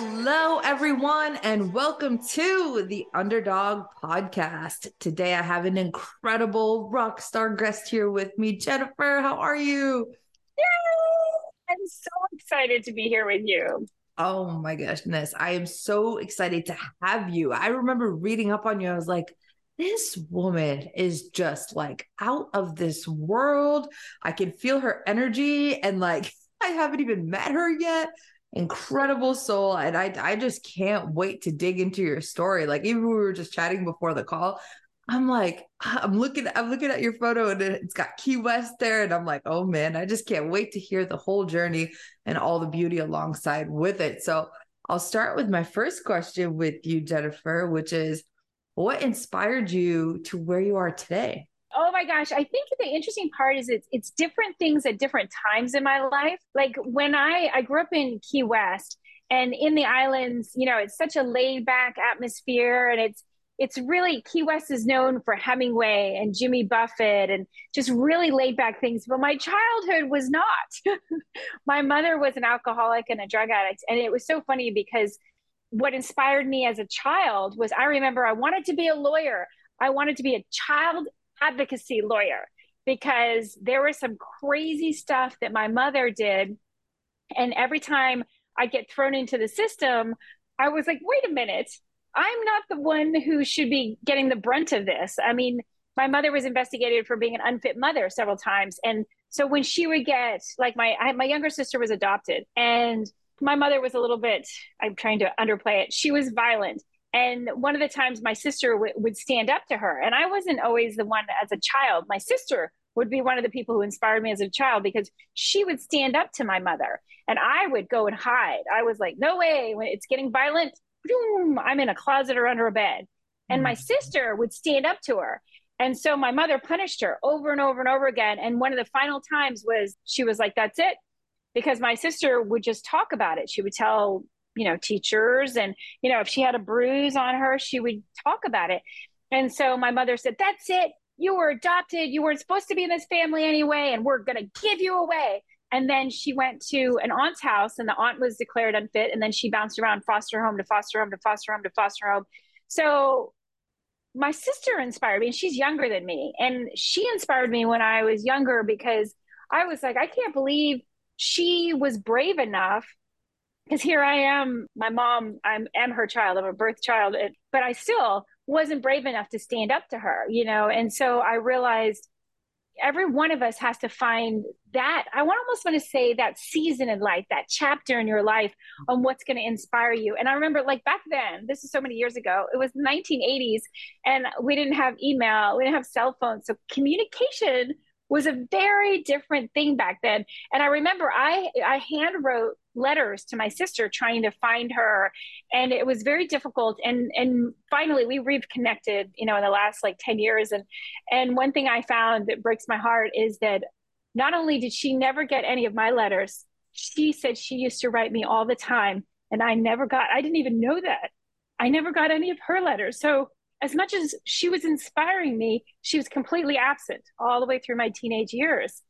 Hello, everyone, and welcome to the Underdog Podcast. Today, I have an incredible rock star guest here with me. Jennifer, how are you? Yay! I'm so excited to be here with you. Oh my goodness. I am so excited to have you. I remember reading up on you. I was like, this woman is just like out of this world. I can feel her energy and like I haven't even met her yet incredible soul and I I just can't wait to dig into your story. Like even we were just chatting before the call, I'm like I'm looking I'm looking at your photo and it's got Key West there and I'm like, "Oh man, I just can't wait to hear the whole journey and all the beauty alongside with it." So, I'll start with my first question with you Jennifer, which is what inspired you to where you are today? Oh my gosh, I think the interesting part is it's it's different things at different times in my life. Like when I I grew up in Key West and in the islands, you know, it's such a laid back atmosphere and it's it's really Key West is known for Hemingway and Jimmy Buffett and just really laid back things. But my childhood was not. my mother was an alcoholic and a drug addict. And it was so funny because what inspired me as a child was I remember I wanted to be a lawyer. I wanted to be a child advocacy lawyer because there was some crazy stuff that my mother did. And every time I get thrown into the system, I was like, wait a minute, I'm not the one who should be getting the brunt of this. I mean, my mother was investigated for being an unfit mother several times. And so when she would get, like, my, I, my younger sister was adopted, and my mother was a little bit, I'm trying to underplay it, she was violent. And one of the times my sister w- would stand up to her. And I wasn't always the one as a child. My sister would be one of the people who inspired me as a child because she would stand up to my mother and I would go and hide. I was like, no way, when it's getting violent, boom, I'm in a closet or under a bed. And my mm. sister would stand up to her. And so my mother punished her over and over and over again. And one of the final times was she was like, that's it. Because my sister would just talk about it. She would tell you know teachers. And you know if she had a bruise on her she would talk about it. And so my mother said that's it. You were adopted. You weren't supposed to be in this family anyway and we're going to give you away. And then she went to an aunt's house and the aunt was declared unfit. And then she bounced around foster home to foster home to foster home to foster home. So my sister inspired me and she's younger than me. And she inspired me when i was younger because i was like i can't believe she was brave enough because here I am, my mom, I'm am her child, I'm a birth child, but I still wasn't brave enough to stand up to her, you know. And so I realized every one of us has to find that I want almost want to say that season in life, that chapter in your life on what's going to inspire you. And I remember like back then, this is so many years ago, it was 1980s and we didn't have email, we didn't have cell phones. So communication was a very different thing back then. And I remember I I hand wrote letters to my sister trying to find her and it was very difficult. And and finally we reconnected you know in the last like 10 years. And and one thing i found that breaks my heart is that not only did she never get any of my letters she said she used to write me all the time. And i never got i didn't even know that. I never got any of her letters. So as much as she was inspiring me she was completely absent all the way through my teenage years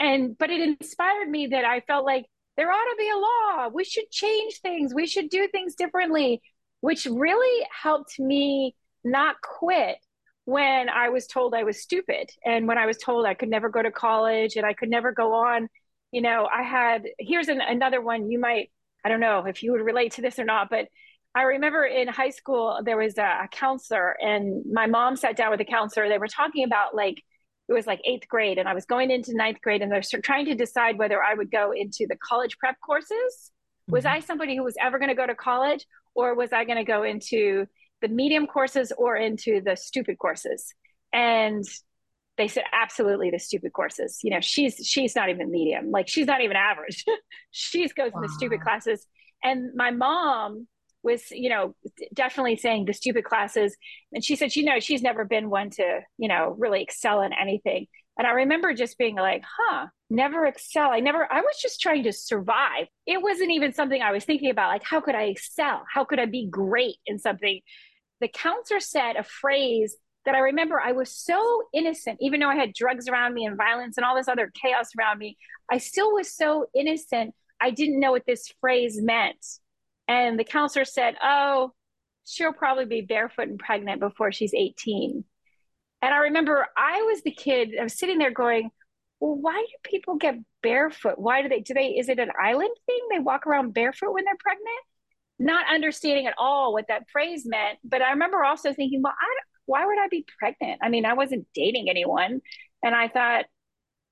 and but it inspired me that i felt like there ought to be a law. We should change things. We should do things differently, which really helped me not quit when I was told I was stupid and when I was told I could never go to college and I could never go on. You know, I had, here's an, another one you might, I don't know if you would relate to this or not, but I remember in high school, there was a, a counselor and my mom sat down with a counselor. They were talking about like, it was like eighth grade and I was going into ninth grade and they're trying to decide whether I would go into the college prep courses. Was mm-hmm. I somebody who was ever going to go to college or was I going to go into the medium courses or into the stupid courses? And they said absolutely the stupid courses. You know, she's she's not even medium. Like she's not even average. she goes wow. in the stupid classes. And my mom was, you know, definitely saying the stupid classes. And she said, you know, she's never been one to, you know, really excel in anything. And I remember just being like, huh, never excel. I never, I was just trying to survive. It wasn't even something I was thinking about. Like, how could I excel? How could I be great in something? The counselor said a phrase that I remember I was so innocent, even though I had drugs around me and violence and all this other chaos around me. I still was so innocent. I didn't know what this phrase meant. And the counselor said, Oh, she'll probably be barefoot and pregnant before she's 18. And I remember I was the kid, I was sitting there going, Well, why do people get barefoot? Why do they, do they, is it an island thing? They walk around barefoot when they're pregnant? Not understanding at all what that phrase meant. But I remember also thinking, Well, I, why would I be pregnant? I mean, I wasn't dating anyone. And I thought,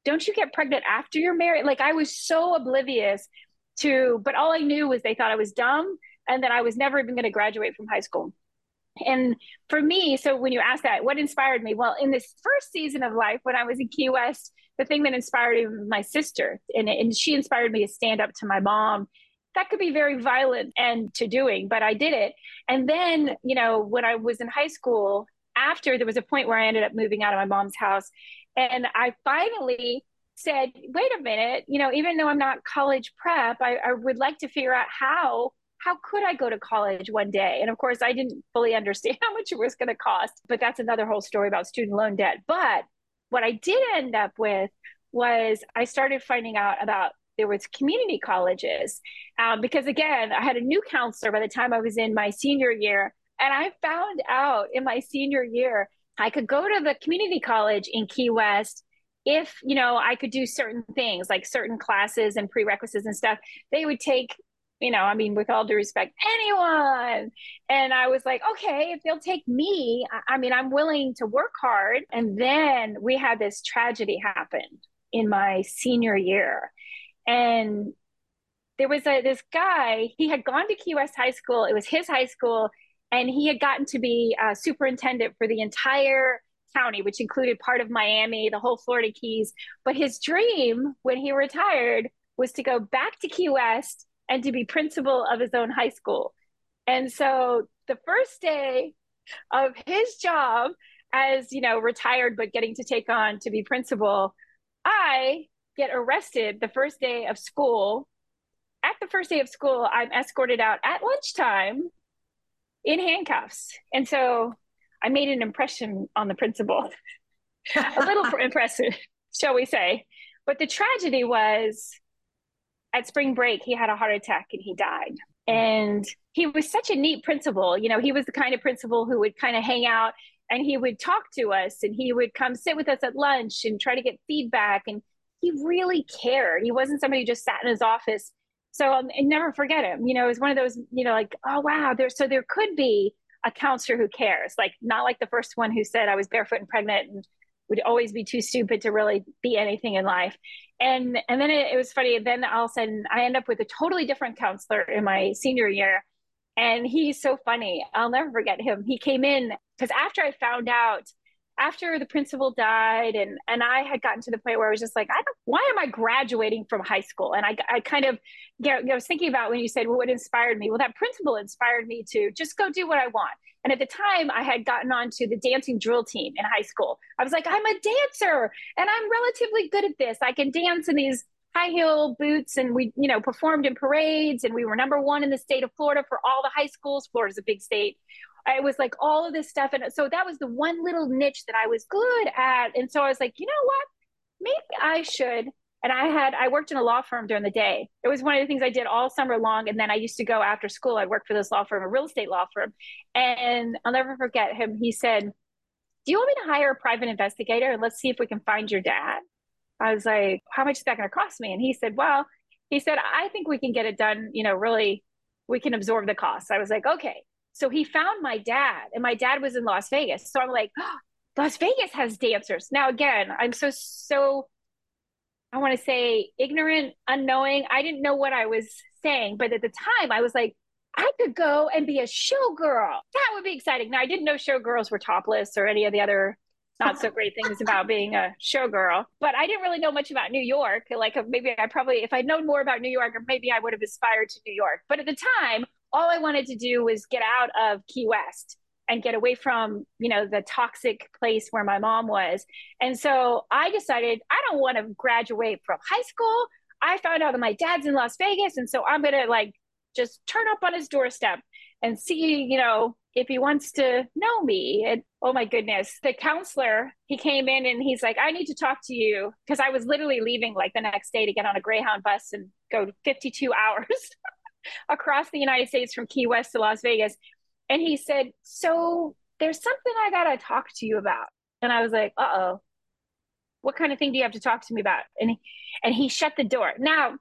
don't you get pregnant after you're married? Like I was so oblivious to, but all I knew was they thought I was dumb and that I was never even going to graduate from high school. And for me, so when you ask that, what inspired me? Well, in this first season of life, when I was in Key West, the thing that inspired me was my sister, and, and she inspired me to stand up to my mom. That could be very violent and to doing, but I did it. And then, you know, when I was in high school, after there was a point where I ended up moving out of my mom's house, and I finally said, wait a minute, you know, even though I'm not college prep, I, I would like to figure out how how could I go to college one day? And of course, I didn't fully understand how much it was going to cost, but that's another whole story about student loan debt. But what I did end up with was I started finding out about there was community colleges um, because again, I had a new counselor by the time I was in my senior year, and I found out in my senior year I could go to the community college in Key West if you know i could do certain things like certain classes and prerequisites and stuff they would take you know i mean with all due respect anyone. And i was like okay if they'll take me i mean i'm willing to work hard. And then we had this tragedy happen in my senior year. And there was a this guy he had gone to key west high school. It was his high school. And he had gotten to be a superintendent for the entire County, which included part of Miami, the whole Florida Keys. But his dream when he retired was to go back to Key West and to be principal of his own high school. And so the first day of his job as, you know, retired but getting to take on to be principal, I get arrested the first day of school. At the first day of school, I'm escorted out at lunchtime in handcuffs. And so I made an impression on the principal, a little impressive, shall we say. But the tragedy was at spring break, he had a heart attack and he died. And he was such a neat principal. You know, he was the kind of principal who would kind of hang out and he would talk to us and he would come sit with us at lunch and try to get feedback. And he really cared. He wasn't somebody who just sat in his office. So um, I never forget him. You know, it was one of those, you know, like, oh, wow, there, so there could be a counselor who cares, like not like the first one who said I was barefoot and pregnant and would always be too stupid to really be anything in life. And and then it, it was funny. Then all of a sudden I end up with a totally different counselor in my senior year. And he's so funny. I'll never forget him. He came in because after I found out after the principal died and and I had gotten to the point where I was just like, I don't, why am I graduating from high school? And I, I kind of, you know, I was thinking about when you said, well, what inspired me? Well, that principal inspired me to just go do what I want. And at the time, I had gotten onto the dancing drill team in high school. I was like, I'm a dancer and I'm relatively good at this. I can dance in these high heel boots and we you know performed in parades and we were number one in the state of florida for all the high schools florida's a big state it was like all of this stuff. And so that was the one little niche that I was good at. And so I was like, you know what? Maybe I should. And I had, I worked in a law firm during the day. It was one of the things I did all summer long. And then I used to go after school. I worked for this law firm, a real estate law firm. And I'll never forget him. He said, Do you want me to hire a private investigator and let's see if we can find your dad? I was like, How much is that going to cost me? And he said, Well, he said, I think we can get it done, you know, really, we can absorb the costs. I was like, Okay. So he found my dad, and my dad was in Las Vegas. So I'm like, oh, Las Vegas has dancers. Now, again, I'm so, so, I want to say ignorant, unknowing. I didn't know what I was saying, but at the time I was like, I could go and be a showgirl. That would be exciting. Now, I didn't know showgirls were topless or any of the other not so great things about being a showgirl. But I didn't really know much about New York. Like uh, maybe I probably, if I'd known more about New York, or maybe I would have aspired to New York. But at the time, all I wanted to do was get out of Key West and get away from, you know, the toxic place where my mom was. And so I decided I don't want to graduate from high school. I found out that my dad's in Las Vegas. And so I'm to like just turn up on his doorstep and see, you know, if he wants to know me. And oh my goodness, the counselor, he came in and he's like, I need to talk to you. Cause I was literally leaving like the next day to get on a Greyhound bus and go 52 hours across the United States from Key West to Las Vegas. And he said, So there's something I got to talk to you about. And I was like, Uh oh. What kind of thing do you have to talk to me about? And he, and he shut the door. Now,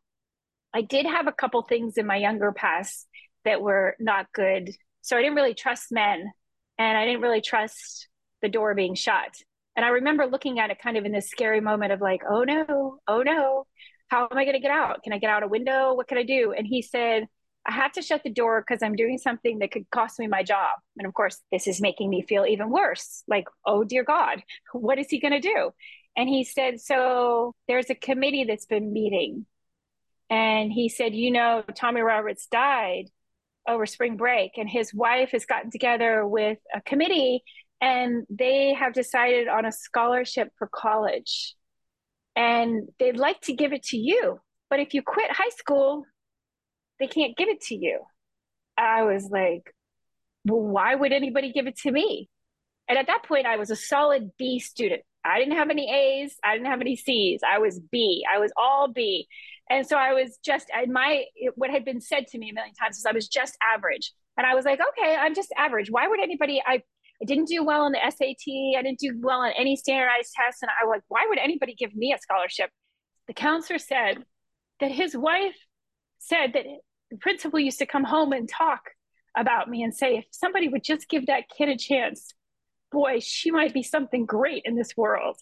I did have a couple things in my younger past that were not good. So I didn't really trust men and I didn't really trust the door being shut. And I remember looking at it kind of in this scary moment of like, oh no, oh no, how am I going to get out? Can I get out a window? What can I do? And he said, I have to shut the door because I'm doing something that could cost me my job. And of course, this is making me feel even worse. Like, oh dear God, what is he going to do? And he said, So there's a committee that's been meeting. And he said, You know, Tommy Roberts died over spring break, and his wife has gotten together with a committee and they have decided on a scholarship for college. And they'd like to give it to you. But if you quit high school, they can't give it to you. I was like, well, why would anybody give it to me? And at that point, I was a solid B student. I didn't have any A's. I didn't have any C's. I was B. I was all B. And so I was just, my, what had been said to me a million times is I was just average. And I was like, okay, I'm just average. Why would anybody, I, I didn't do well on the SAT. I didn't do well on any standardized tests. And I was like, why would anybody give me a scholarship? The counselor said that his wife said that the principal used to come home and talk about me and say, if somebody would just give that kid a chance, boy, she might be something great in this world.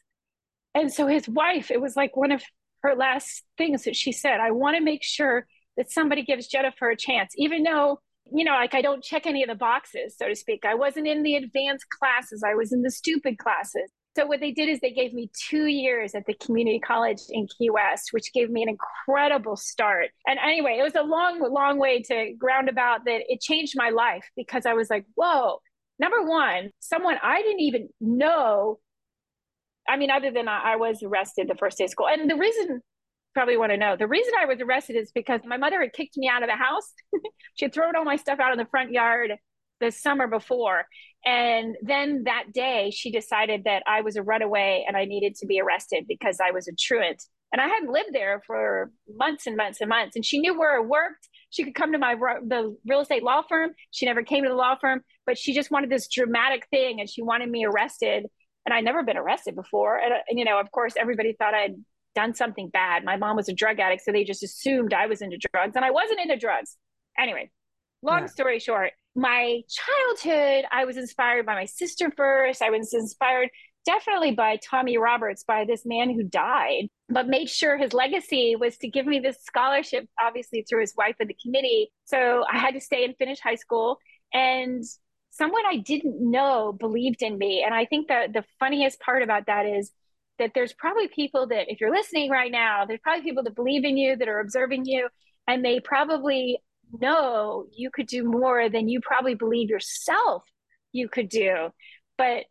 And so his wife, it was like one of her last things that she said, I want to make sure that somebody gives Jennifer a chance, even though, you know, like I don't check any of the boxes, so to speak. I wasn't in the advanced classes, I was in the stupid classes. So what they did is they gave me two years at the community college in Key West, which gave me an incredible start. And anyway, it was a long, long way to ground about that. It changed my life because I was like, whoa, number one, someone I didn't even know. I mean, other than I, I was arrested the first day of school. And the reason probably want to know the reason I was arrested is because my mother had kicked me out of the house. she had thrown all my stuff out in the front yard the summer before. And then that day, she decided that I was a runaway and I needed to be arrested because I was a truant. And I hadn't lived there for months and months and months. And she knew where I worked. She could come to my the real estate law firm. She never came to the law firm, but she just wanted this dramatic thing, and she wanted me arrested. And I'd never been arrested before. And, uh, and you know, of course, everybody thought I'd done something bad. My mom was a drug addict, so they just assumed I was into drugs, and I wasn't into drugs. Anyway, long yeah. story short, my childhood, I was inspired by my sister first. I was inspired definitely by Tommy Roberts, by this man who died, but made sure his legacy was to give me this scholarship, obviously through his wife and the committee. So I had to stay and finish high school. And someone I didn't know believed in me. And I think that the funniest part about that is that there's probably people that, if you're listening right now, there's probably people that believe in you, that are observing you, and they probably know you could do more than you probably believe yourself you could do. But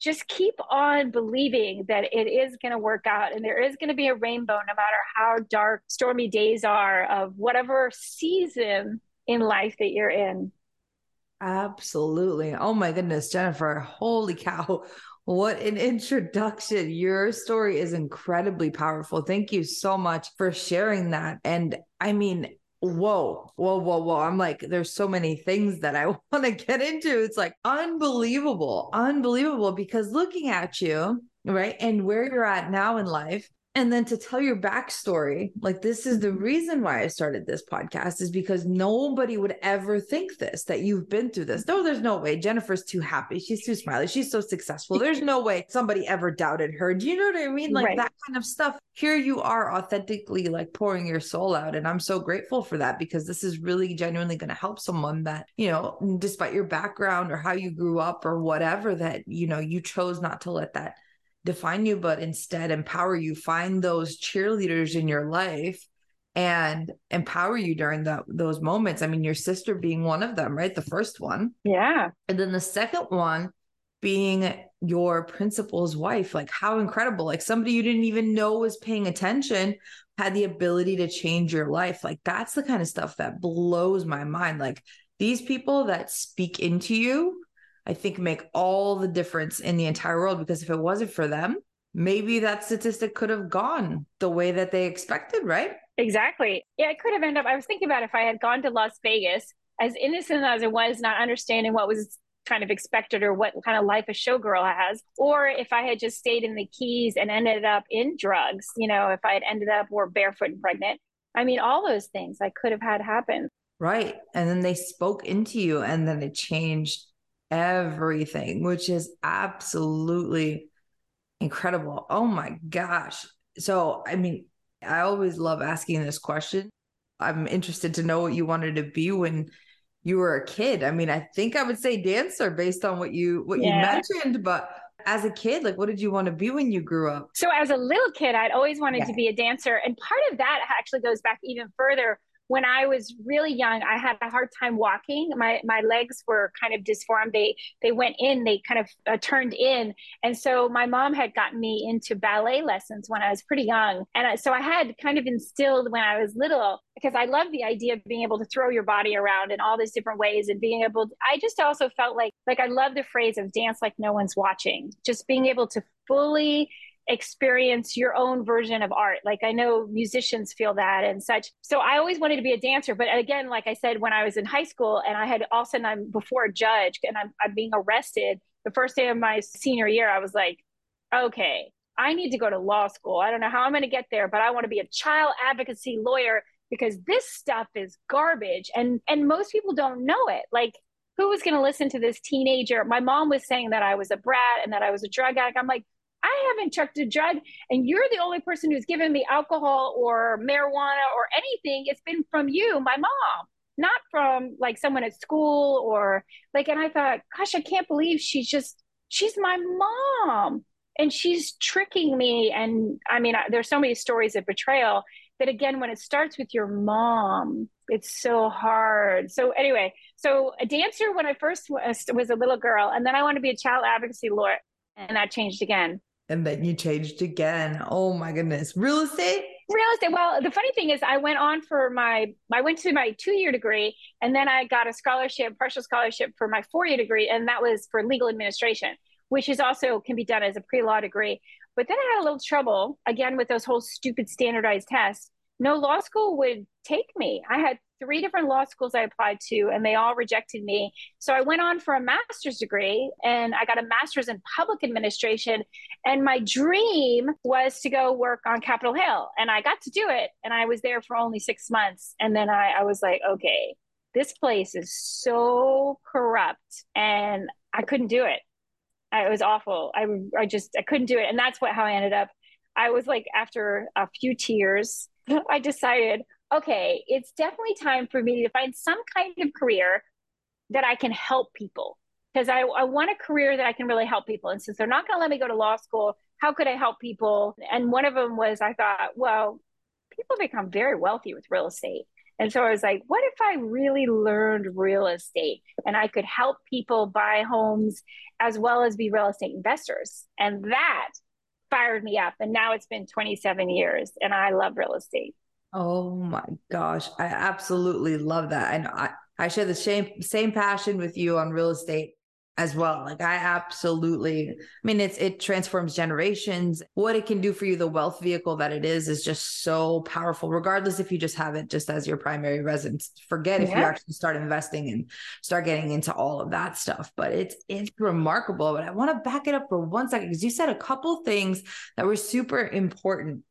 just keep on believing that it is going to work out and there is going to be a rainbow no matter how dark, stormy days are of whatever season in life that you're in. Absolutely. Oh my goodness, Jennifer. Holy cow. What an introduction. Your story is incredibly powerful. Thank you so much for sharing that. And I mean, whoa, whoa, whoa, whoa. I'm like, there's so many things that I want to get into. It's like unbelievable, unbelievable because looking at you, right, and where you're at now in life, and then to tell your backstory like this is the mm-hmm. reason why i started this podcast is because nobody would ever think this that you've been through this. No there's no way. Jennifer's too happy. She's too smiley. She's so successful. There's no way somebody ever doubted her. Do you know what i mean? Like right. that kind of stuff. Here you are authentically like pouring your soul out and i'm so grateful for that because this is really genuinely going to help someone that you know despite your background or how you grew up or whatever that you know you chose not to let that define you, but instead empower you. Find those cheerleaders in your life and empower you during the, those moments. I mean, your sister being one of them, right? The first one. Yeah. And then the second one being your principal's wife. Like, how incredible. Like, somebody you didn't even know was paying attention had the ability to change your life. Like, that's the kind of stuff that blows my mind. Like, these people that speak into you, I think make all the difference in the entire world because if it wasn't for them, maybe that statistic could have gone the way that they expected, right? Exactly. Yeah, it could have ended up. I was thinking about if I had gone to Las Vegas, as innocent as it was, not understanding what was kind of expected or what kind of life a showgirl has, or if I had just stayed in the Keys and ended up in drugs, you know, if I had ended up or barefoot and pregnant. I mean, all those things I could have had happen. Right. And then they spoke into you and then it changed everything, which is absolutely incredible. Oh my gosh. So, I mean, I always love asking this question. I'm interested to know what you wanted to be when you were a kid. I mean, I think I would say dancer based on what you what yeah. you mentioned, but as a kid, like what did you want to be when you grew up? So as a little kid, I'd always wanted yeah. to be a dancer. And part of that actually goes back even further when I was really young, I had a hard time walking. My my legs were kind of disformed. They they went in. They kind of uh, turned in, and so my mom had gotten me into ballet lessons when I was pretty young, and I, so I had kind of instilled when I was little because I love the idea of being able to throw your body around in all these different ways and being able. To, I just also felt like like I love the phrase of dance like no one's watching. Just being able to fully experience your own version of art. Like I know musicians feel that and such. So I always wanted to be a dancer. But again, like I said, when I was in high school and I had all of a sudden I'm before a judge and I'm, I'm being arrested the first day of my senior year, I was like, okay, I need to go to law school. I don't know how I'm going to get there, but I want to be a child advocacy lawyer because this stuff is garbage. And, and most people don't know it. Like, who was going to listen to this teenager? My mom was saying that I was a brat and that I was a drug addict. I'm like, I haven't checked a drug, and you're the only person who's given me alcohol or marijuana or anything. It's been from you, my mom, not from like someone at school or like. And I thought, gosh, I can't believe she's just, she's my mom and she's tricking me. And I mean, there's so many stories of betrayal that, again, when it starts with your mom, it's so hard. So, anyway, so a dancer when I first was, was a little girl, and then I wanted to be a child advocacy lawyer, and that changed again and then you changed again. Oh my goodness. Real estate? Real estate. Well, the funny thing is I went on for my I went to my 2-year degree and then I got a scholarship, partial scholarship for my 4-year degree and that was for legal administration, which is also can be done as a pre-law degree. But then I had a little trouble again with those whole stupid standardized tests. No law school would take me. I had three different law schools I applied to, and they all rejected me. So I went on for a master's degree and I got a master's in public administration. And my dream was to go work on Capitol Hill. And I got to do it. And I was there for only six months. And then I, I was like, okay, this place is so corrupt. And I couldn't do it. I, it was awful. I, I just, I couldn't do it. And that's what, how I ended up. I was like, after a few tears, I decided, okay, it's definitely time for me to find some kind of career that I can help people because I, I want a career that I can really help people. And since they're not going to let me go to law school, how could I help people? And one of them was I thought, well, people become very wealthy with real estate. And so I was like, what if I really learned real estate and I could help people buy homes as well as be real estate investors? And that fired me up. And now it's been 27 years and I love real estate. Oh my gosh. I absolutely love that. And I, I share the same same passion with you on real estate as well. Like I absolutely I mean it's it transforms generations. What it can do for you, the wealth vehicle that it is, is just so powerful, regardless if you just have it just as your primary residence. Forget yeah. if you actually start investing and start getting into all of that stuff. But it's it's remarkable. But I want to back it up for one second because you said a couple things that were super important.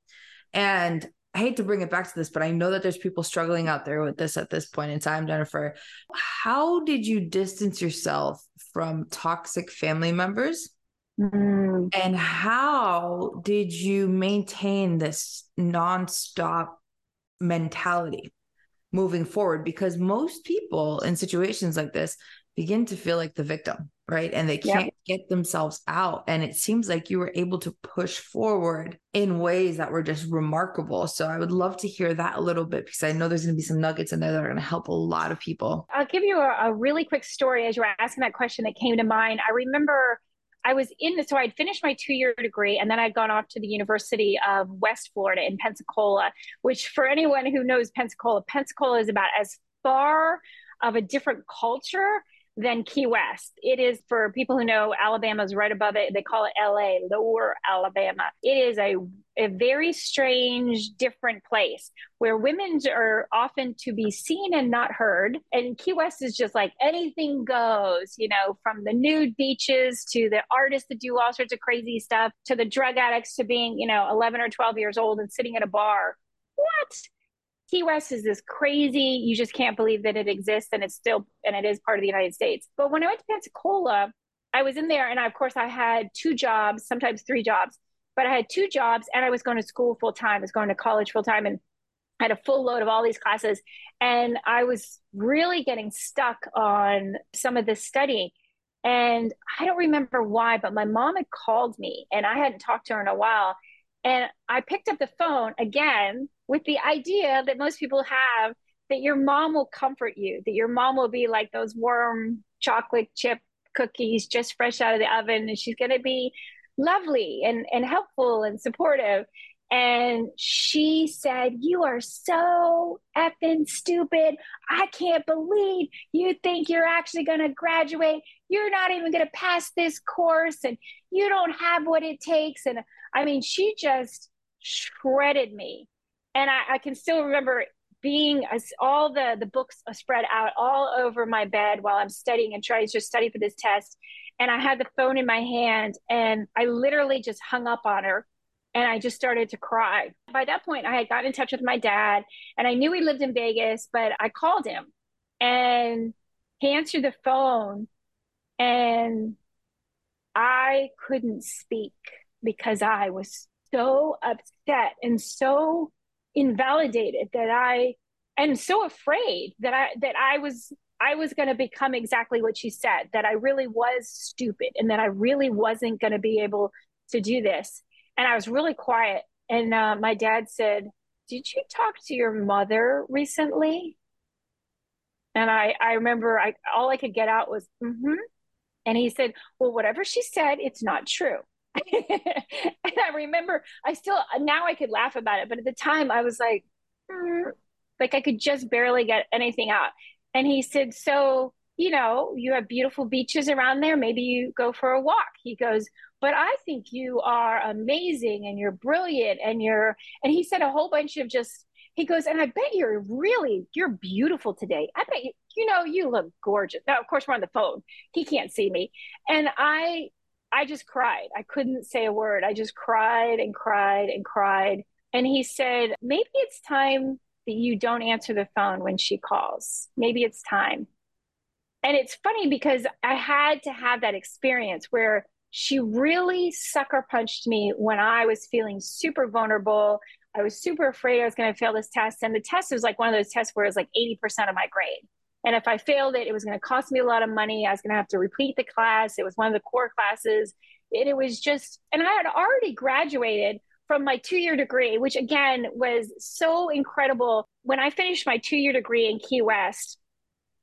And I hate to bring it back to this, but I know that there's people struggling out there with this at this point in time, Jennifer. How did you distance yourself from toxic family members? Mm. And how did you maintain this nonstop mentality moving forward? Because most people in situations like this begin to feel like the victim, right? And they can't yep. get themselves out. And it seems like you were able to push forward in ways that were just remarkable. So I would love to hear that a little bit because I know there's going to be some nuggets in there that are going to help a lot of people. I'll give you a, a really quick story as you were asking that question that came to mind. I remember I was in the, so I'd finished my two year degree and then I'd gone off to the University of West Florida in Pensacola, which for anyone who knows Pensacola, Pensacola is about as far of a different culture than Key West. It is for people who know Alabama's right above it. They call it LA, Lower Alabama. It is a, a very strange, different place where women are often to be seen and not heard. And Key West is just like anything goes, you know, from the nude beaches to the artists that do all sorts of crazy stuff to the drug addicts to being, you know, 11 or 12 years old and sitting at a bar. What? Key West is this crazy, you just can't believe that it exists and it's still, and it is part of the United States. But when I went to Pensacola, I was in there and I, of course I had two jobs, sometimes three jobs, but I had two jobs and I was going to school full time. I was going to college full time and I had a full load of all these classes. And I was really getting stuck on some of this studying. And I don't remember why, but my mom had called me and I hadn't talked to her in a while. And I picked up the phone again with the idea that most people have that your mom will comfort you, that your mom will be like those warm chocolate chip cookies just fresh out of the oven, and she's going to be lovely and, and helpful and supportive. And she said, You are so effing stupid. I can't believe you think you're actually going to graduate. You're not even going to pass this course, and you don't have what it takes. And I mean, she just shredded me and I, I can still remember being as all the the books spread out all over my bed while I'm studying and trying to study for this test. And I had the phone in my hand and I literally just hung up on her and I just started to cry. By that point, I had gotten in touch with my dad and I knew he lived in Vegas, but I called him and he answered the phone and I couldn't speak because I was so upset and so invalidated that I am so afraid that I that I was I was going to become exactly what she said that I really was stupid and that I really wasn't going to be able to do this. And I was really quiet. And uh, my dad said, "Did you talk to your mother recently?" And I I remember I all I could get out was mm-hmm. And he said, "Well, whatever she said, it's not true." and I remember I still now I could laugh about it, but at the time I was like, mm, like I could just barely get anything out. And he said, So, you know, you have beautiful beaches around there. Maybe you go for a walk. He goes, But I think you are amazing and you're brilliant. And you're, and he said a whole bunch of just, he goes, And I bet you're really, you're beautiful today. I bet you, you know, you look gorgeous. Now, of course, we're on the phone. He can't see me. And I, I just cried. I couldn't say a word. I just cried and cried and cried. And he said, Maybe it's time that you don't answer the phone when she calls. Maybe it's time. And it's funny because I had to have that experience where she really sucker punched me when I was feeling super vulnerable. I was super afraid I was going to fail this test. And the test was like one of those tests where it was like 80% of my grade. And if I failed it, it was going to cost me a lot of money. I was going to have to repeat the class. It was one of the core classes. And it was just, and I had already graduated from my two year degree, which again was so incredible. When I finished my two year degree in Key West,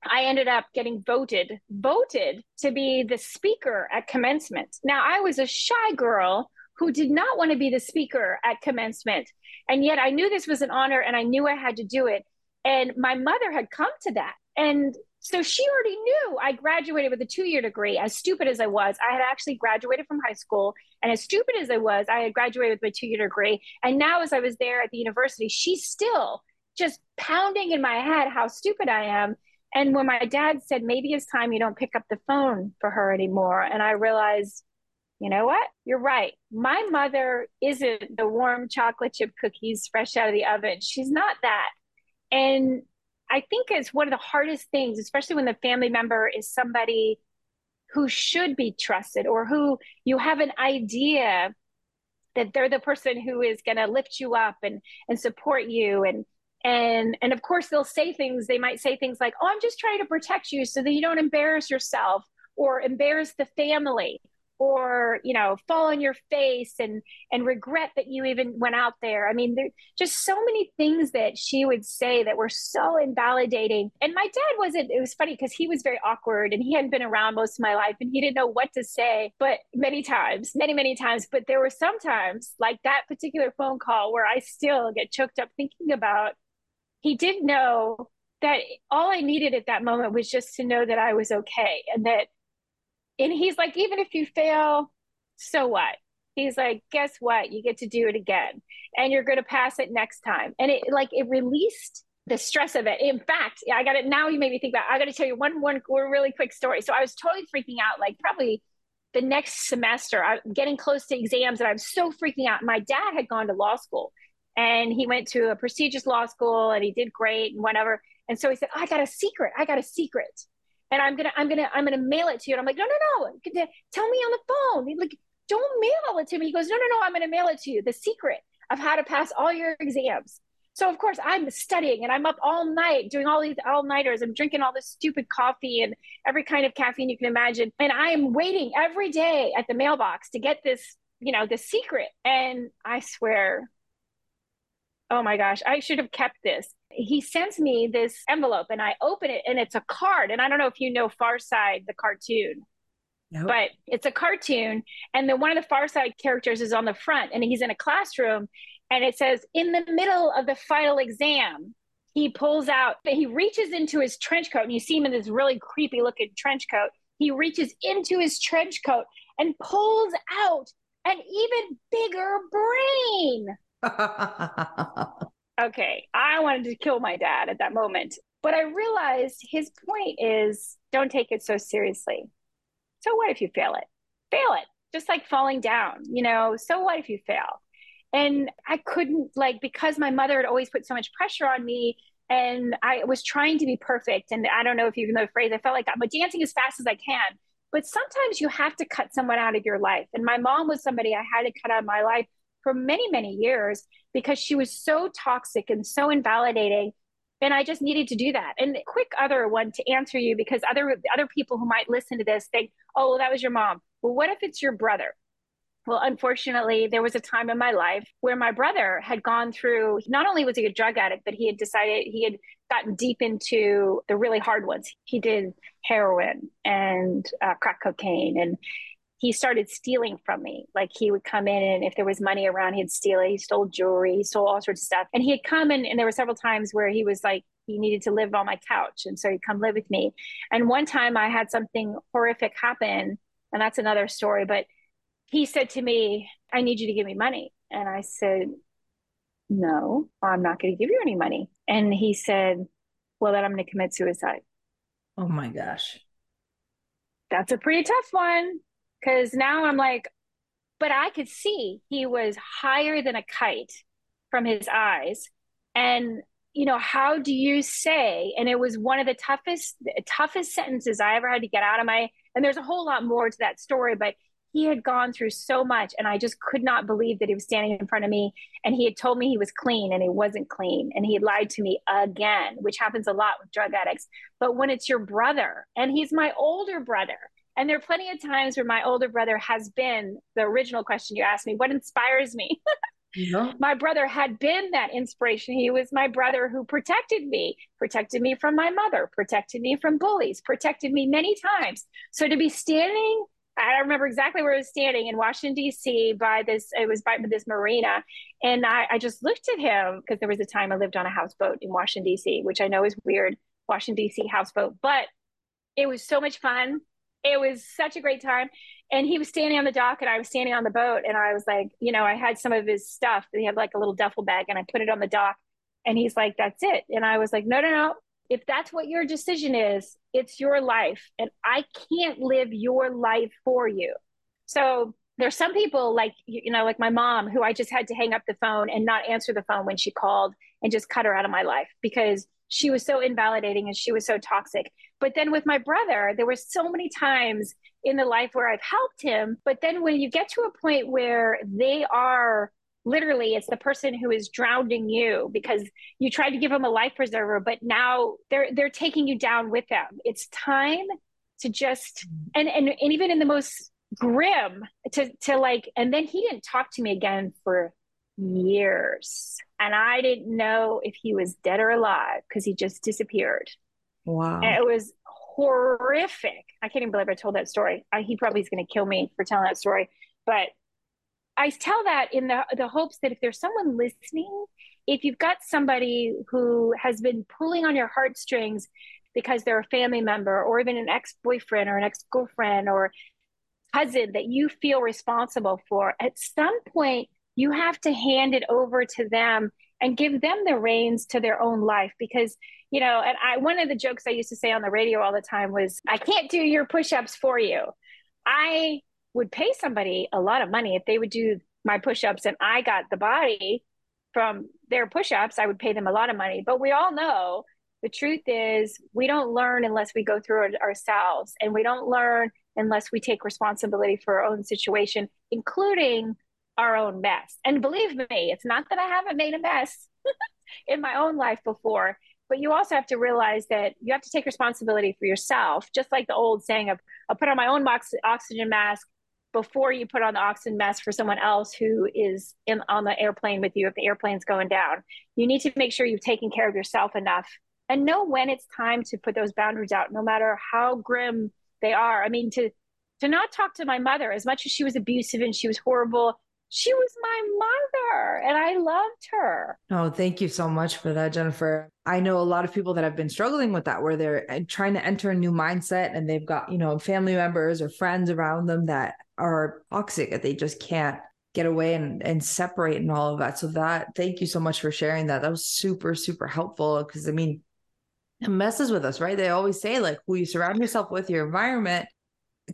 I ended up getting voted, voted to be the speaker at commencement. Now, I was a shy girl who did not want to be the speaker at commencement. And yet I knew this was an honor and I knew I had to do it. And my mother had come to that. And so she already knew I graduated with a two year degree. As stupid as I was, I had actually graduated from high school. And as stupid as I was, I had graduated with my two year degree. And now, as I was there at the university, she's still just pounding in my head how stupid I am. And when my dad said, maybe it's time you don't pick up the phone for her anymore, and I realized, you know what? You're right. My mother isn't the warm chocolate chip cookies fresh out of the oven. She's not that. And I think it's one of the hardest things, especially when the family member is somebody who should be trusted or who you have an idea that they're the person who is going to lift you up and and support you. And and and of course they'll say things they might say things like oh i'm just trying to protect you so that you don't embarrass yourself or embarrass the family or you know fall on your face and and regret that you even went out there. I mean there just so many things that she would say that were so invalidating. And my dad wasn't it was funny because he was very awkward and he hadn't been around most of my life and he didn't know what to say but many times many many times. But there were some times like that particular phone call where i still get choked up thinking about he did know that all i needed at that moment was just to know that i was okay and that and he's like, even if you fail, so what? He's like, guess what? You get to do it again, and you're going to pass it next time. And it like it released the stress of it. In fact, I got it. Now you made me think about. I got to tell you one one really quick story. So I was totally freaking out. Like probably the next semester, I'm getting close to exams, and I'm so freaking out. My dad had gone to law school, and he went to a prestigious law school, and he did great and whatever. And so he said, oh, "I got a secret. I got a secret." And I'm gonna I'm gonna I'm gonna mail it to you. And I'm like, no, no, no, tell me on the phone. Like, don't mail it to me. He goes, no, no, no, I'm gonna mail it to you. The secret of how to pass all your exams. So of course I'm studying and I'm up all night doing all these all nighters. I'm drinking all this stupid coffee and every kind of caffeine you can imagine. And I am waiting every day at the mailbox to get this, you know, the secret. And I swear, oh my gosh, I should have kept this he sends me this envelope and I open it and it's a card. And I don't know if you know Far Side, the cartoon. Nope. But it's a cartoon, and then one of the Far Side characters is on the front, and he's in a classroom, and it says, "In the middle of the final exam, he pulls out, he reaches into his trench coat, and you see him in this really creepy looking trench coat. He reaches into his trench coat and pulls out an even bigger brain. okay, I wanted to kill my dad at that moment. But I realized his point is don't take it so seriously. So what if you fail it? Fail it. Just like falling down, you know, so what if you fail? And I couldn't like because my mother had always put so much pressure on me and I was trying to be perfect. And I don't know if you know the phrase, I felt like I'm dancing as fast as I can. But sometimes you have to cut someone out of your life. And my mom was somebody I had to cut out of my life for many, many years because she was so toxic and so invalidating. And I just needed to do that. And quick other one to answer you because other other people who might listen to this think, oh, well, that was your mom. Well, what if it's your brother? Well, unfortunately, there was a time in my life where my brother had gone through, not only was he a drug addict, but he had decided he had gotten deep into the really hard ones. He did heroin and uh, crack cocaine and he started stealing from me. Like he would come in and if there was money around, he'd steal it. He stole jewelry, he stole all sorts of stuff. And he had come in and there were several times where he was like, he needed to live on my couch. And so he'd come live with me. And one time I had something horrific happen, and that's another story. But he said to me, I need you to give me money. And I said, No, I'm not going to give you any money. And he said, Well, then I'm going to commit suicide. Oh my gosh. That's a pretty tough one. Cause now I'm like, but I could see he was higher than a kite from his eyes. And, you know, how do you say, and it was one of the toughest, toughest sentences I ever had to get out of my, and there's a whole lot more to that story, but he had gone through so much and I just could not believe that he was standing in front of me and he had told me he was clean and he wasn't clean and he had lied to me again, which happens a lot with drug addicts. But when it's your brother and he's my older brother, and there are plenty of times where my older brother has been the original question you asked me what inspires me? Yeah. My brother had been that inspiration. He was my brother who protected me, protected me from my mother, protected me from bullies, protected me many times. So to be standing, I don't remember exactly where I was standing in Washington, D.C. by this, it was by this marina. And I, I just looked at him because there was a time I lived on a houseboat in Washington, D.C., which I know is weird, Washington, D.C. houseboat, but it was so much fun it was such a great time. And he was standing on the dock and I was standing on the boat. And I was like, you know, I had some of his stuff. He had like a little duffel bag and I put it on the dock. And he's like, that's it. And I was like, no, no, no. If that's what your decision is, it's your life. And I can't live your life for you. So there's some people like, you know, like my mom, who I just had to hang up the phone and not answer the phone when she called and just cut her out of my life because she was so invalidating and she was so toxic. But then with my brother, there were so many times in the life where I've helped him. But then when you get to a point where they are literally it's the person who is drowning you because you tried to give them a life preserver but now they're they're taking you down with them. It's time to just mm-hmm. and and, and even in the most grim to to like and then he didn't talk to me again for years. And i didn't know if he was dead or alive because he just disappeared wow. And it was horrific. I can't even believe i told that story. I, he probably is going to kill me for telling that story. But i tell that in the the hopes that if there's someone listening if you've got somebody who has been pulling on your heartstrings because they're a family member or even an ex-boyfriend or an ex-girlfriend or cousin that you feel responsible for at some point you have to hand it over to them and give them the reins to their own life because you know and i one of the jokes i used to say on the radio all the time was i can't do your push-ups for you. I would pay somebody a lot of money if they would do my push-ups and i got the body from their push-ups i would pay them a lot of money. But we all know the truth is we don't learn unless we go through it ourselves and we don't learn unless we take responsibility for our own situation including our own mess and believe me it's not that i haven't made a mess in my own life before but you also have to realize that you have to take responsibility for yourself just like the old saying of i'll put on my own oxygen mask before you put on the oxygen mask for someone else who is in on the airplane with you if the airplane's going down. You need to make sure you've taken care of yourself enough and know when it's time to put those boundaries out no matter how grim they are. I mean to to not talk to my mother as much as she was abusive and she was horrible she was my mother and i loved her. Oh thank you so much for that jennifer. I know a lot of people that have been struggling with that where they're uh, trying to enter a new mindset and they've got you know family members or friends around them that are toxic that they just can't get away and, and separate and all of that. So that thank you so much for sharing that. That was super super helpful because i mean it messes with us, right? They always say, like, who you surround yourself with, your environment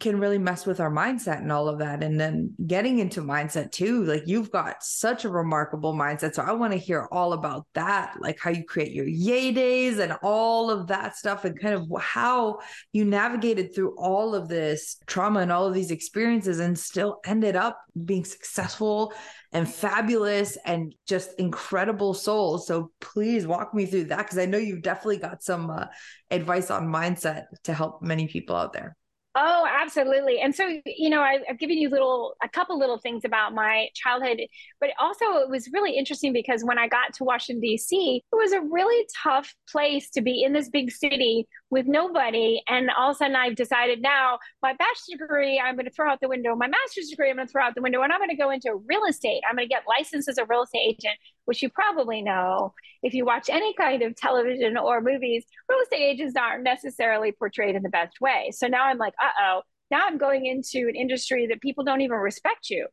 can really mess with our mindset and all of that. And then getting into mindset too, like you've got such a remarkable mindset. So I want to hear all about that, like how you create your yay days and all of that stuff, and kind of how you navigated through all of this trauma and all of these experiences and still ended up being successful and fabulous and just incredible souls. So please walk me through that because I know you've definitely got some uh, advice on mindset to help many people out there. Oh, absolutely. And so, you know, I, have given you little, a couple little things about my childhood, but also it was really interesting because when I got to Washington, D.C., it was a really tough place to be in this big city with nobody. And all of a sudden I've decided now my bachelor's degree, I'm going to throw out the window. My master's degree, I'm going to throw out the window and I'm going to go into real estate. I'm going to get licensed as a real estate agent, which you probably know if you watch any kind of television or movies, real estate agents aren't necessarily portrayed in the best way. So now I'm like, uh oh, now I'm going into an industry that people don't even respect you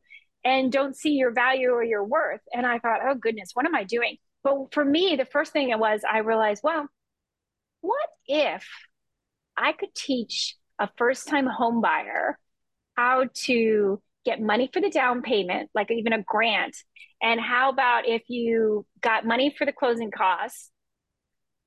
and don't see your value or your worth. And I thought, oh goodness, what am I doing? But for me, the first thing it was, I realized, well, what if I could teach a first time home buyer how to get money for the down payment, like even a grant? And how about if you got money for the closing costs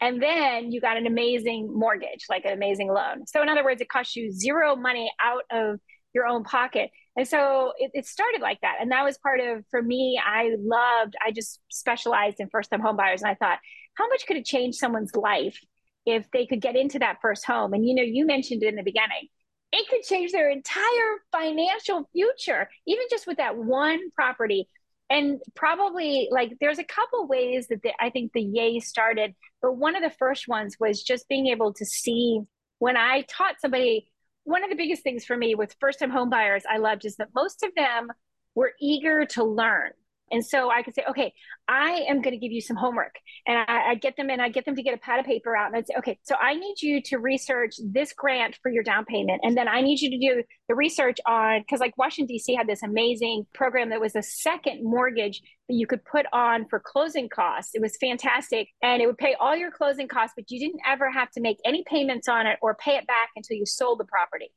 and then you got an amazing mortgage, like an amazing loan? So, in other words, it costs you zero money out of your own pocket. And so it, it, started like that. And that was part of, for me, I loved, I just specialized in first time home buyers. And I thought, how much could it change someone's life if they could get into that first home. And you know, you mentioned it in the beginning, it could change their entire financial future, even just with that one property. And probably like there's a couple ways that the, I think the Yay started, but one of the first ones was just being able to see when I taught somebody. One of the biggest things for me with first time home buyers I loved is that most of them were eager to learn and so I could say, okay, I am going to give you some homework. And I, I get them and I get them to get a pad of paper out. And I'd say, okay, so I need you to research this grant for your down payment. And then I need you to do the research on, because like Washington, D.C. had this amazing program that was a second mortgage that you could put on for closing costs. It was fantastic. And it would pay all your closing costs, but you didn't ever have to make any payments on it or pay it back until you sold the property.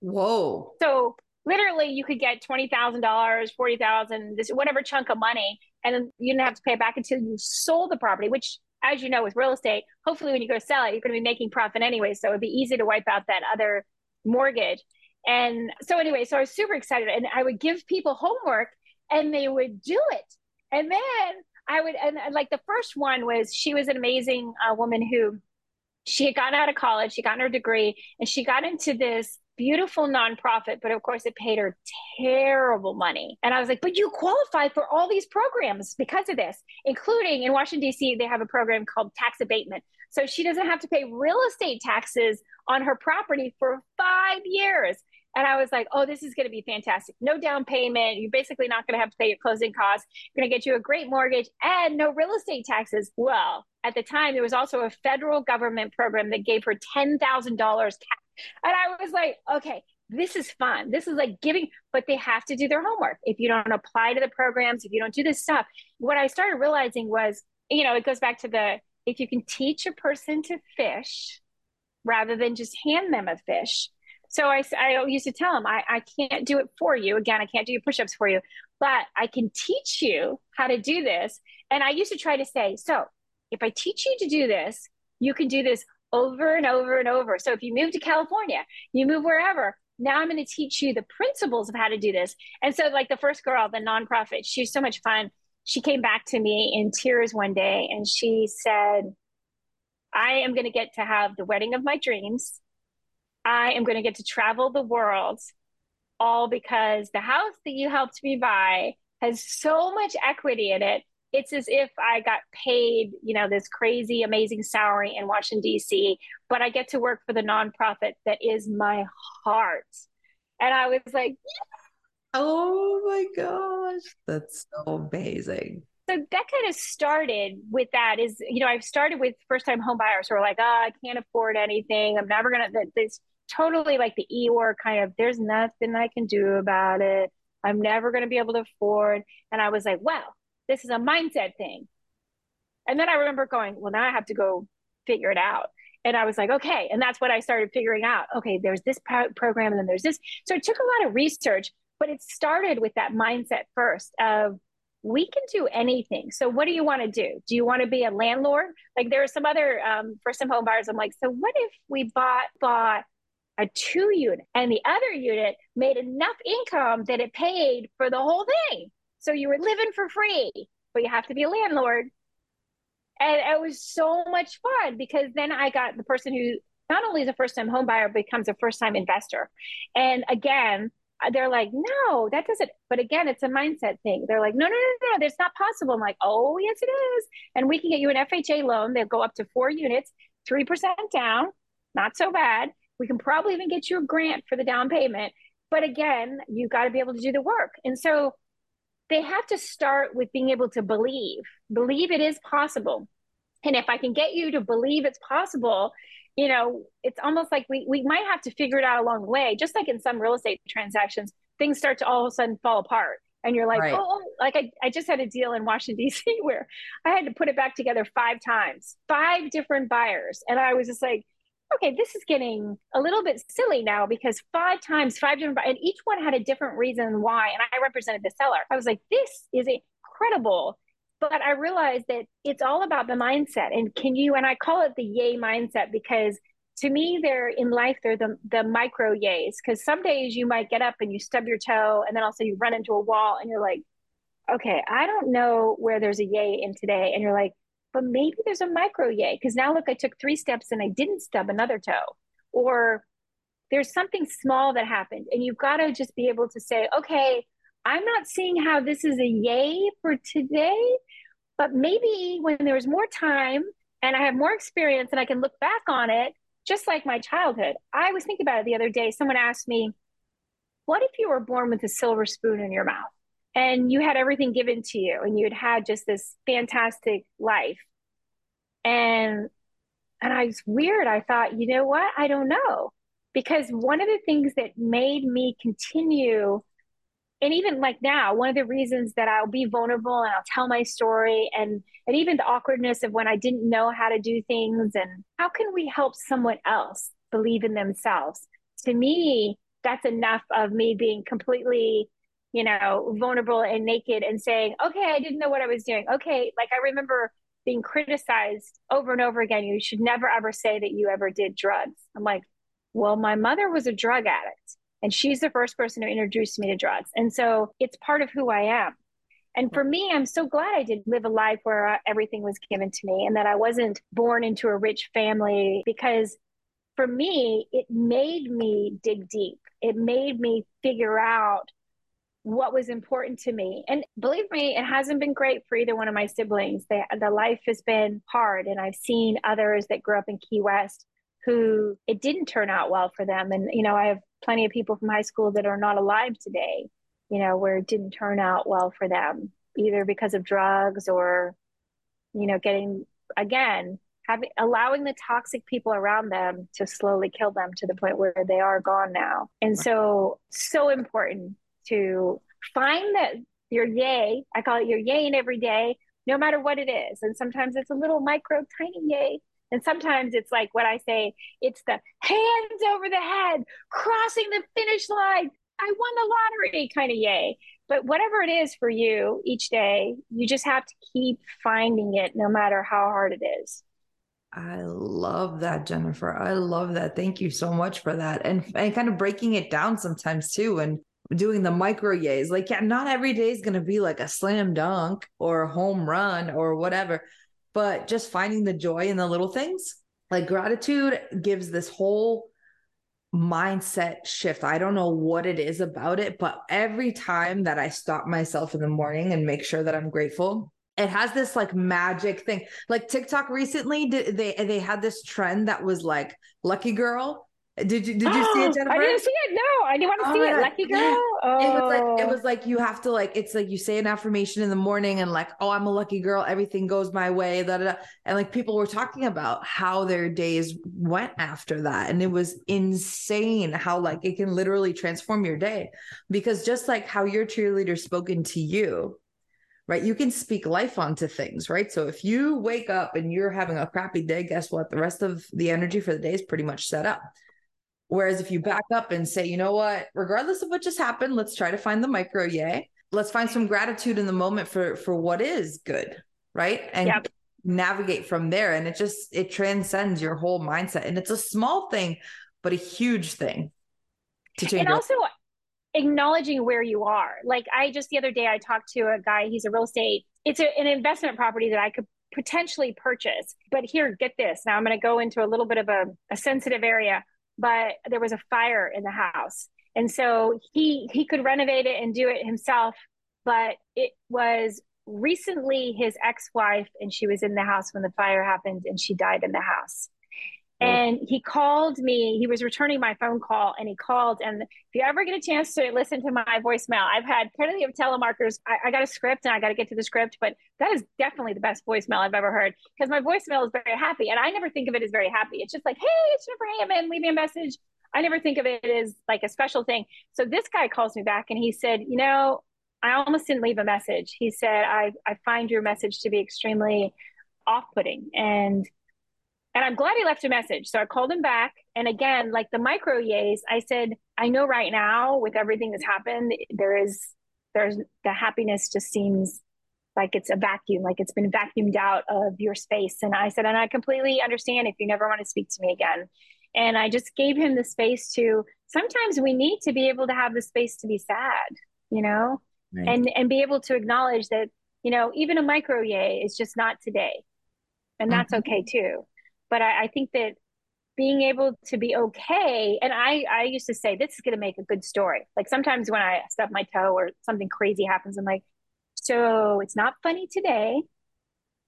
Whoa. So literally you could get $20,000, 40,000, this whatever chunk of money and then you didn't have to pay it back until you sold the property, which as you know with real estate, hopefully when you go sell it, you're going to be making profit anyway, so it'd be easy to wipe out that other mortgage. And so anyway, so I was super excited and I would give people homework and they would do it. And then I would and like the first one was she was an amazing uh, woman who she had gotten out of college, she got her degree, and she got into this beautiful nonprofit, but of course it paid her terrible money. And I was like, but you qualify for all these programs because of this, including in Washington, D.C., they have a program called tax abatement. So she doesn't have to pay real estate taxes on her property for five years. And I was like, oh, this is going to be fantastic. No down payment. You're basically not going to have to pay your closing costs. You're going to get you a great mortgage and no real estate taxes. Well, at the time, there was also a federal government program that gave her $10,000 cash. And I was like, okay, this is fun. This is like giving, but they have to do their homework. If you don't apply to the programs, if you don't do this stuff, what I started realizing was, you know, it goes back to the if you can teach a person to fish rather than just hand them a fish, so I, I used to tell them, I, I can't do it for you. Again, I can't do your push ups for you, but I can teach you how to do this. And I used to try to say, so if I teach you to do this, you can do this over and over and over. So if you move to California, you move wherever, now I'm going to teach you the principles of how to do this. And so, like the first girl, the nonprofit, she's so much fun. She came back to me in tears one day and she said, I am going to get to have the wedding of my dreams. I am going to get to travel the world all because the house that you helped me buy has so much equity in it. It's as if I got paid, you know, this crazy, amazing salary in Washington, D.C., but I get to work for the nonprofit that is my heart. And I was like, Oh my gosh, that's so amazing. So that kind of started with that is, you know, I've started with first time home buyers who are like, oh, I can't afford anything. I'm never going to, this totally like the Eeyore kind of, there's nothing I can do about it. I'm never going to be able to afford. And I was like, well, this is a mindset thing. And then I remember going, well, now I have to go figure it out. And I was like, okay. And that's what I started figuring out. Okay, there's this pro- program and then there's this. So it took a lot of research, but it started with that mindset first of we can do anything. So what do you want to do? Do you want to be a landlord? Like there are some other um, for some home buyers. I'm like, so what if we bought bought a two unit and the other unit made enough income that it paid for the whole thing. So you were living for free, but you have to be a landlord. And it was so much fun because then I got the person who not only is a first time home buyer, becomes a first time investor. And again, uh, they're like, no, that doesn't. But again, it's a mindset thing. They're like, no, no, no, no, that's not possible. I'm like, oh, yes, it is. And we can get you an FHA loan. They'll go up to four units, 3% down, not so bad. We can probably even get you a grant for the down payment. But again, you've got to be able to do the work. And so they have to start with being able to believe, believe it is possible. And if I can get you to believe it's possible, you know, it's almost like we, we might have to figure it out along the way. Just like in some real estate transactions, things start to all of a sudden fall apart. And you're like, right. oh, like I, I just had a deal in Washington, D.C. where I had to put it back together five times, five different buyers. And I was just like, okay, this is getting a little bit silly now because five times, five different, and each one had a different reason why. And I represented the seller. I was like, this is incredible. But I realized that it's all about the mindset. And can you, and I call it the yay mindset because to me, they're in life, they're the, the micro yays. Because some days you might get up and you stub your toe, and then also you run into a wall and you're like, okay, I don't know where there's a yay in today. And you're like, but maybe there's a micro yay because now look, I took three steps and I didn't stub another toe. Or there's something small that happened. And you've got to just be able to say, okay, I'm not seeing how this is a yay for today, but maybe when there's more time and I have more experience and I can look back on it, just like my childhood. I was thinking about it the other day. Someone asked me, What if you were born with a silver spoon in your mouth? And you had everything given to you and you had had just this fantastic life. And and i was weird. I thought you know what? I don't know. Because one of the things that made me continue and even like now one of the reasons that i'll be vulnerable and i'll tell my story and and even the awkwardness of when i didn't know how to do things and how can we help someone else believe in themselves? To me that's enough of me being completely you know, vulnerable and naked and saying, okay, I didn't know what I was doing. Okay. Like I remember being criticized over and over again. You should never ever say that you ever did drugs. I'm like, well, my mother was a drug addict and she's the first person who introduced me to drugs. And so it's part of who I am. And for me, I'm so glad I did live a life where uh, everything was given to me and that I wasn't born into a rich family because for me, it made me dig deep. It made me figure out what was important to me. And believe me, it hasn't been great for either one of my siblings. They, the life has been hard. And I've seen others that grew up in Key West who it didn't turn out well for them. And, you know, I have plenty of people from high school that are not alive today, you know, where it didn't turn out well for them, either because of drugs or, you know, getting, again, having, allowing the toxic people around them to slowly kill them to the point where they are gone now. And so, so important to find that your yay, I call it your yay in every day, no matter what it is. And sometimes it's a little micro, tiny yay. And sometimes it's like what I say, it's the hands over the head, crossing the finish line. I won the lottery kind of yay. But whatever it is for you each day, you just have to keep finding it no matter how hard it is. I love that, Jennifer. I love that. Thank you so much for that. And and kind of breaking it down sometimes too and doing the micro yays. Like, yeah, not every day is gonna be like a slam dunk or a home run or whatever but just finding the joy in the little things. Like gratitude gives this whole mindset shift. I don't know what it is about it, but every time that I stop myself in the morning and make sure that I'm grateful, it has this like magic thing. Like TikTok recently, they they had this trend that was like lucky girl did you did you oh, see it, Jennifer? I didn't see it. No, I didn't want to oh, see it. Oh, lucky girl. Oh. It was like it oh. was like you have to like it's like you say an affirmation in the morning and like oh I'm a lucky girl everything goes my way da, da, da. and like people were talking about how their days went after that and it was insane how like it can literally transform your day because just like how your cheerleader spoken to you right you can speak life onto things right so if you wake up and you're having a crappy day guess what the rest of the energy for the day is pretty much set up Whereas if you back up and say, you know what, regardless of what just happened, let's try to find the micro yay. Let's find some gratitude in the moment for for what is good, right? And yep. navigate from there. And it just it transcends your whole mindset. And it's a small thing, but a huge thing to change. And also acknowledging where you are. Like I just the other day I talked to a guy, he's a real estate, it's a, an investment property that I could potentially purchase. But here, get this. Now I'm going to go into a little bit of a, a sensitive area but there was a fire in the house. And so he he could renovate it and do it himself, but it was recently his ex-wife and she was in the house when the fire happened and she died in the house. Mm. And he called me, he was returning my phone call and he called. And if you ever get a chance to listen to my voicemail, I've had plenty of telemarketers. I, I got a script and I got to get to the script, but that is definitely the best voicemail I've ever heard because my voicemail is very happy. And I never think of it as very happy. It's just like, hey, it's Jennifer Hammond, leave me a message. I never think of it as like a special thing. So this guy calls me back and he said, you know, I almost didn't leave a message. He said, I, I find your message to be extremely off putting. And and I'm glad he left a message. So I called him back. And again, like the micro yays, I said, I know right now with everything that's happened, there is, there's the happiness just seems like it's a vacuum, like it's been vacuumed out of your space. And I said, and I completely understand if you never want to speak to me again. And I just gave him the space to sometimes we need to be able to have the space to be sad, you know, right. and, and be able to acknowledge that, you know, even a micro yay is just not today. And that's mm-hmm. okay too but I, I think that being able to be okay and i i used to say this is going to make a good story. Like sometimes when i stub my toe or something crazy happens i'm like so it's not funny today.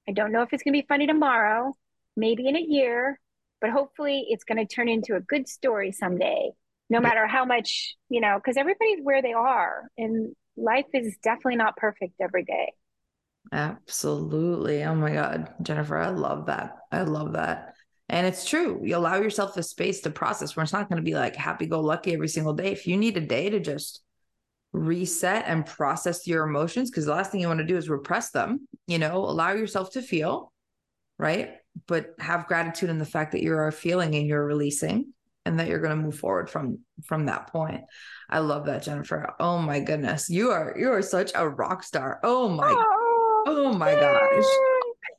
I don't know if it's going to be funny tomorrow maybe in a year but hopefully it's going to turn into a good story someday no matter how much you know because everybody's where they are and life is definitely not perfect every day Absolutely. Oh my God, Jennifer, I love that. I love that. And it's true. You allow yourself the space to process where it's not going to be like happy go lucky every single day. If you need a day to just reset and process your emotions, because the last thing you want to do is repress them, you know, allow yourself to feel, right? But have gratitude in the fact that you're feeling and you're releasing and that you're going to move forward from from that point. I love that, Jennifer. Oh my goodness. You are you are such a rock star. Oh my oh Oh my gosh.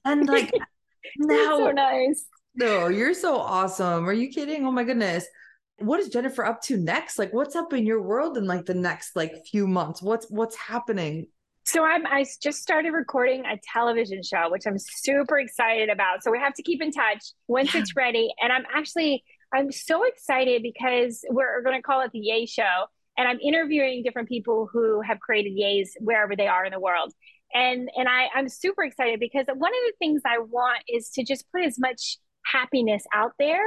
And like now so nice. No, you're so awesome. Are you kidding? Oh my goodness. What is Jennifer up to next? Like what's up in your world in like the next like few months? What's what's happening? So I'm I just started recording a television show, which I'm super excited about. So we have to keep in touch once yeah. it's ready. And I'm actually I'm so excited because we're going to call it the Yay Show, and I'm interviewing different people who have created Yays wherever they are in the world. And and I I'm super excited because one of the things I want is to just put as much happiness out there.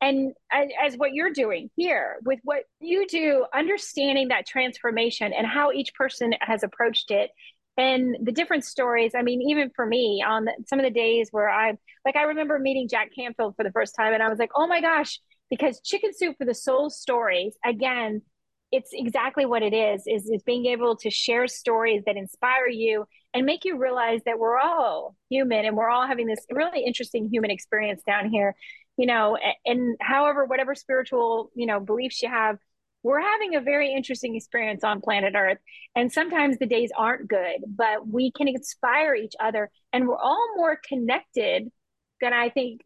And as, what you're doing here with what you do understanding that transformation and how each person has approached it and the different stories. I mean even for me on the, some of the days where i like i remember meeting jack canfield for the first time and i was like oh my gosh because chicken soup for the soul stories again it's exactly what it is is is being able to share stories that inspire you and make you realize that we're all human and we're all having this really interesting human experience down here you know and however whatever spiritual you know beliefs you have we're having a very interesting experience on planet earth. And sometimes the days aren't good but we can inspire each other and we're all more connected than i think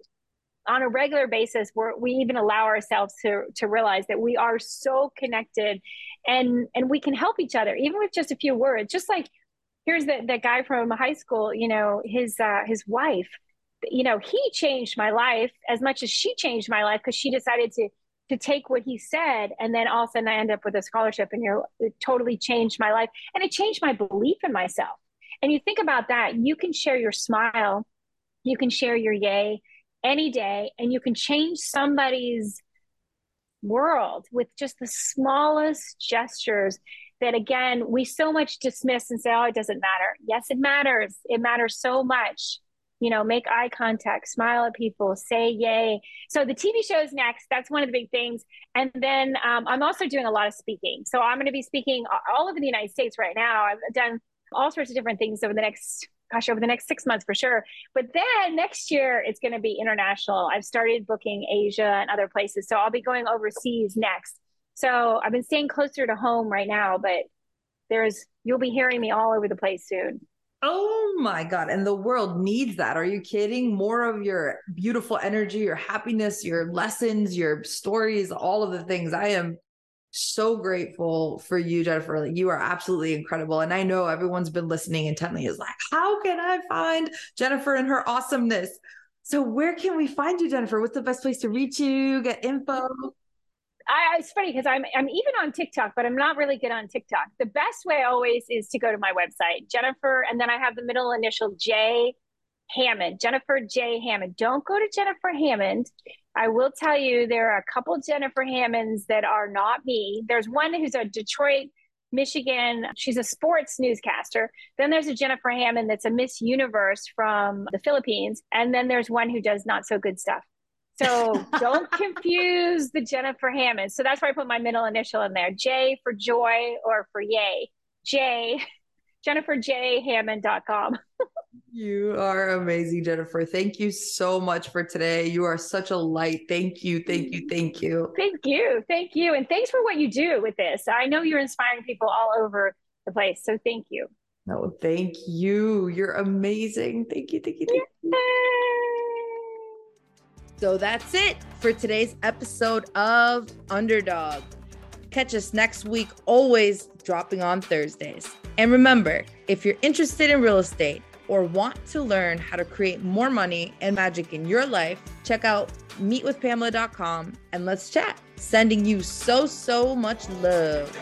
on a regular basis where we even allow ourselves to to realize that we are so connected and and we can help each other even with just a few words just like here's the, the guy from high school you know his uh, his wife you know, he changed my life as much as she changed my life because she decided to to take what he said and then all of a sudden I end up with a scholarship and you're it totally changed my life and it changed my belief in myself. And you think about that, you can share your smile, you can share your yay any day, and you can change somebody's world with just the smallest gestures that again we so much dismiss and say oh it doesn't matter yes it matters it matters so much you know, make eye contact, smile at people, say yay. So the TV show is next. That's one of the big things. And then um, I'm also doing a lot of speaking. So I'm going to be speaking all over the United States right now. I've done all sorts of different things over the next gosh over the next six months for sure but then next year it's going to be international i've started booking asia and other places so i'll be going overseas next so i've been staying closer to home right now but there's you'll be hearing me all over the place soon Oh my God. And the world needs that. Are you kidding? More of your beautiful energy, your happiness, your lessons, your stories, all of the things. I am so grateful for you, Jennifer. Like, you are absolutely incredible. And I know everyone's been listening intently is like, how can I find Jennifer and her awesomeness? So, where can we find you, Jennifer? What's the best place to reach you, get info? I, it's funny because I'm I'm even on TikTok, but I'm not really good on TikTok. The best way always is to go to my website, Jennifer, and then I have the middle initial J Hammond, Jennifer J Hammond. Don't go to Jennifer Hammond. I will tell you there are a couple Jennifer Hammonds that are not me. There's one who's a Detroit, Michigan. She's a sports newscaster. Then there's a Jennifer Hammond that's a Miss Universe from the Philippines, and then there's one who does not so good stuff. So don't confuse the Jennifer Hammond. So that's why I put my middle initial in there J for joy or for yay. J, JenniferJHammond.com. you are amazing, Jennifer. Thank you so much for today. You are such a light. Thank you. Thank you. Thank you. Thank you. Thank you. And thanks for what you do with this. I know you're inspiring people all over the place. So thank you. No, thank you. You're amazing. Thank you. Thank you. Thank you. So that's it for today's episode of Underdog. Catch us next week, always dropping on Thursdays. And remember, if you're interested in real estate or want to learn how to create more money and magic in your life, check out meetwithpamela.com and let's chat. Sending you so, so much love.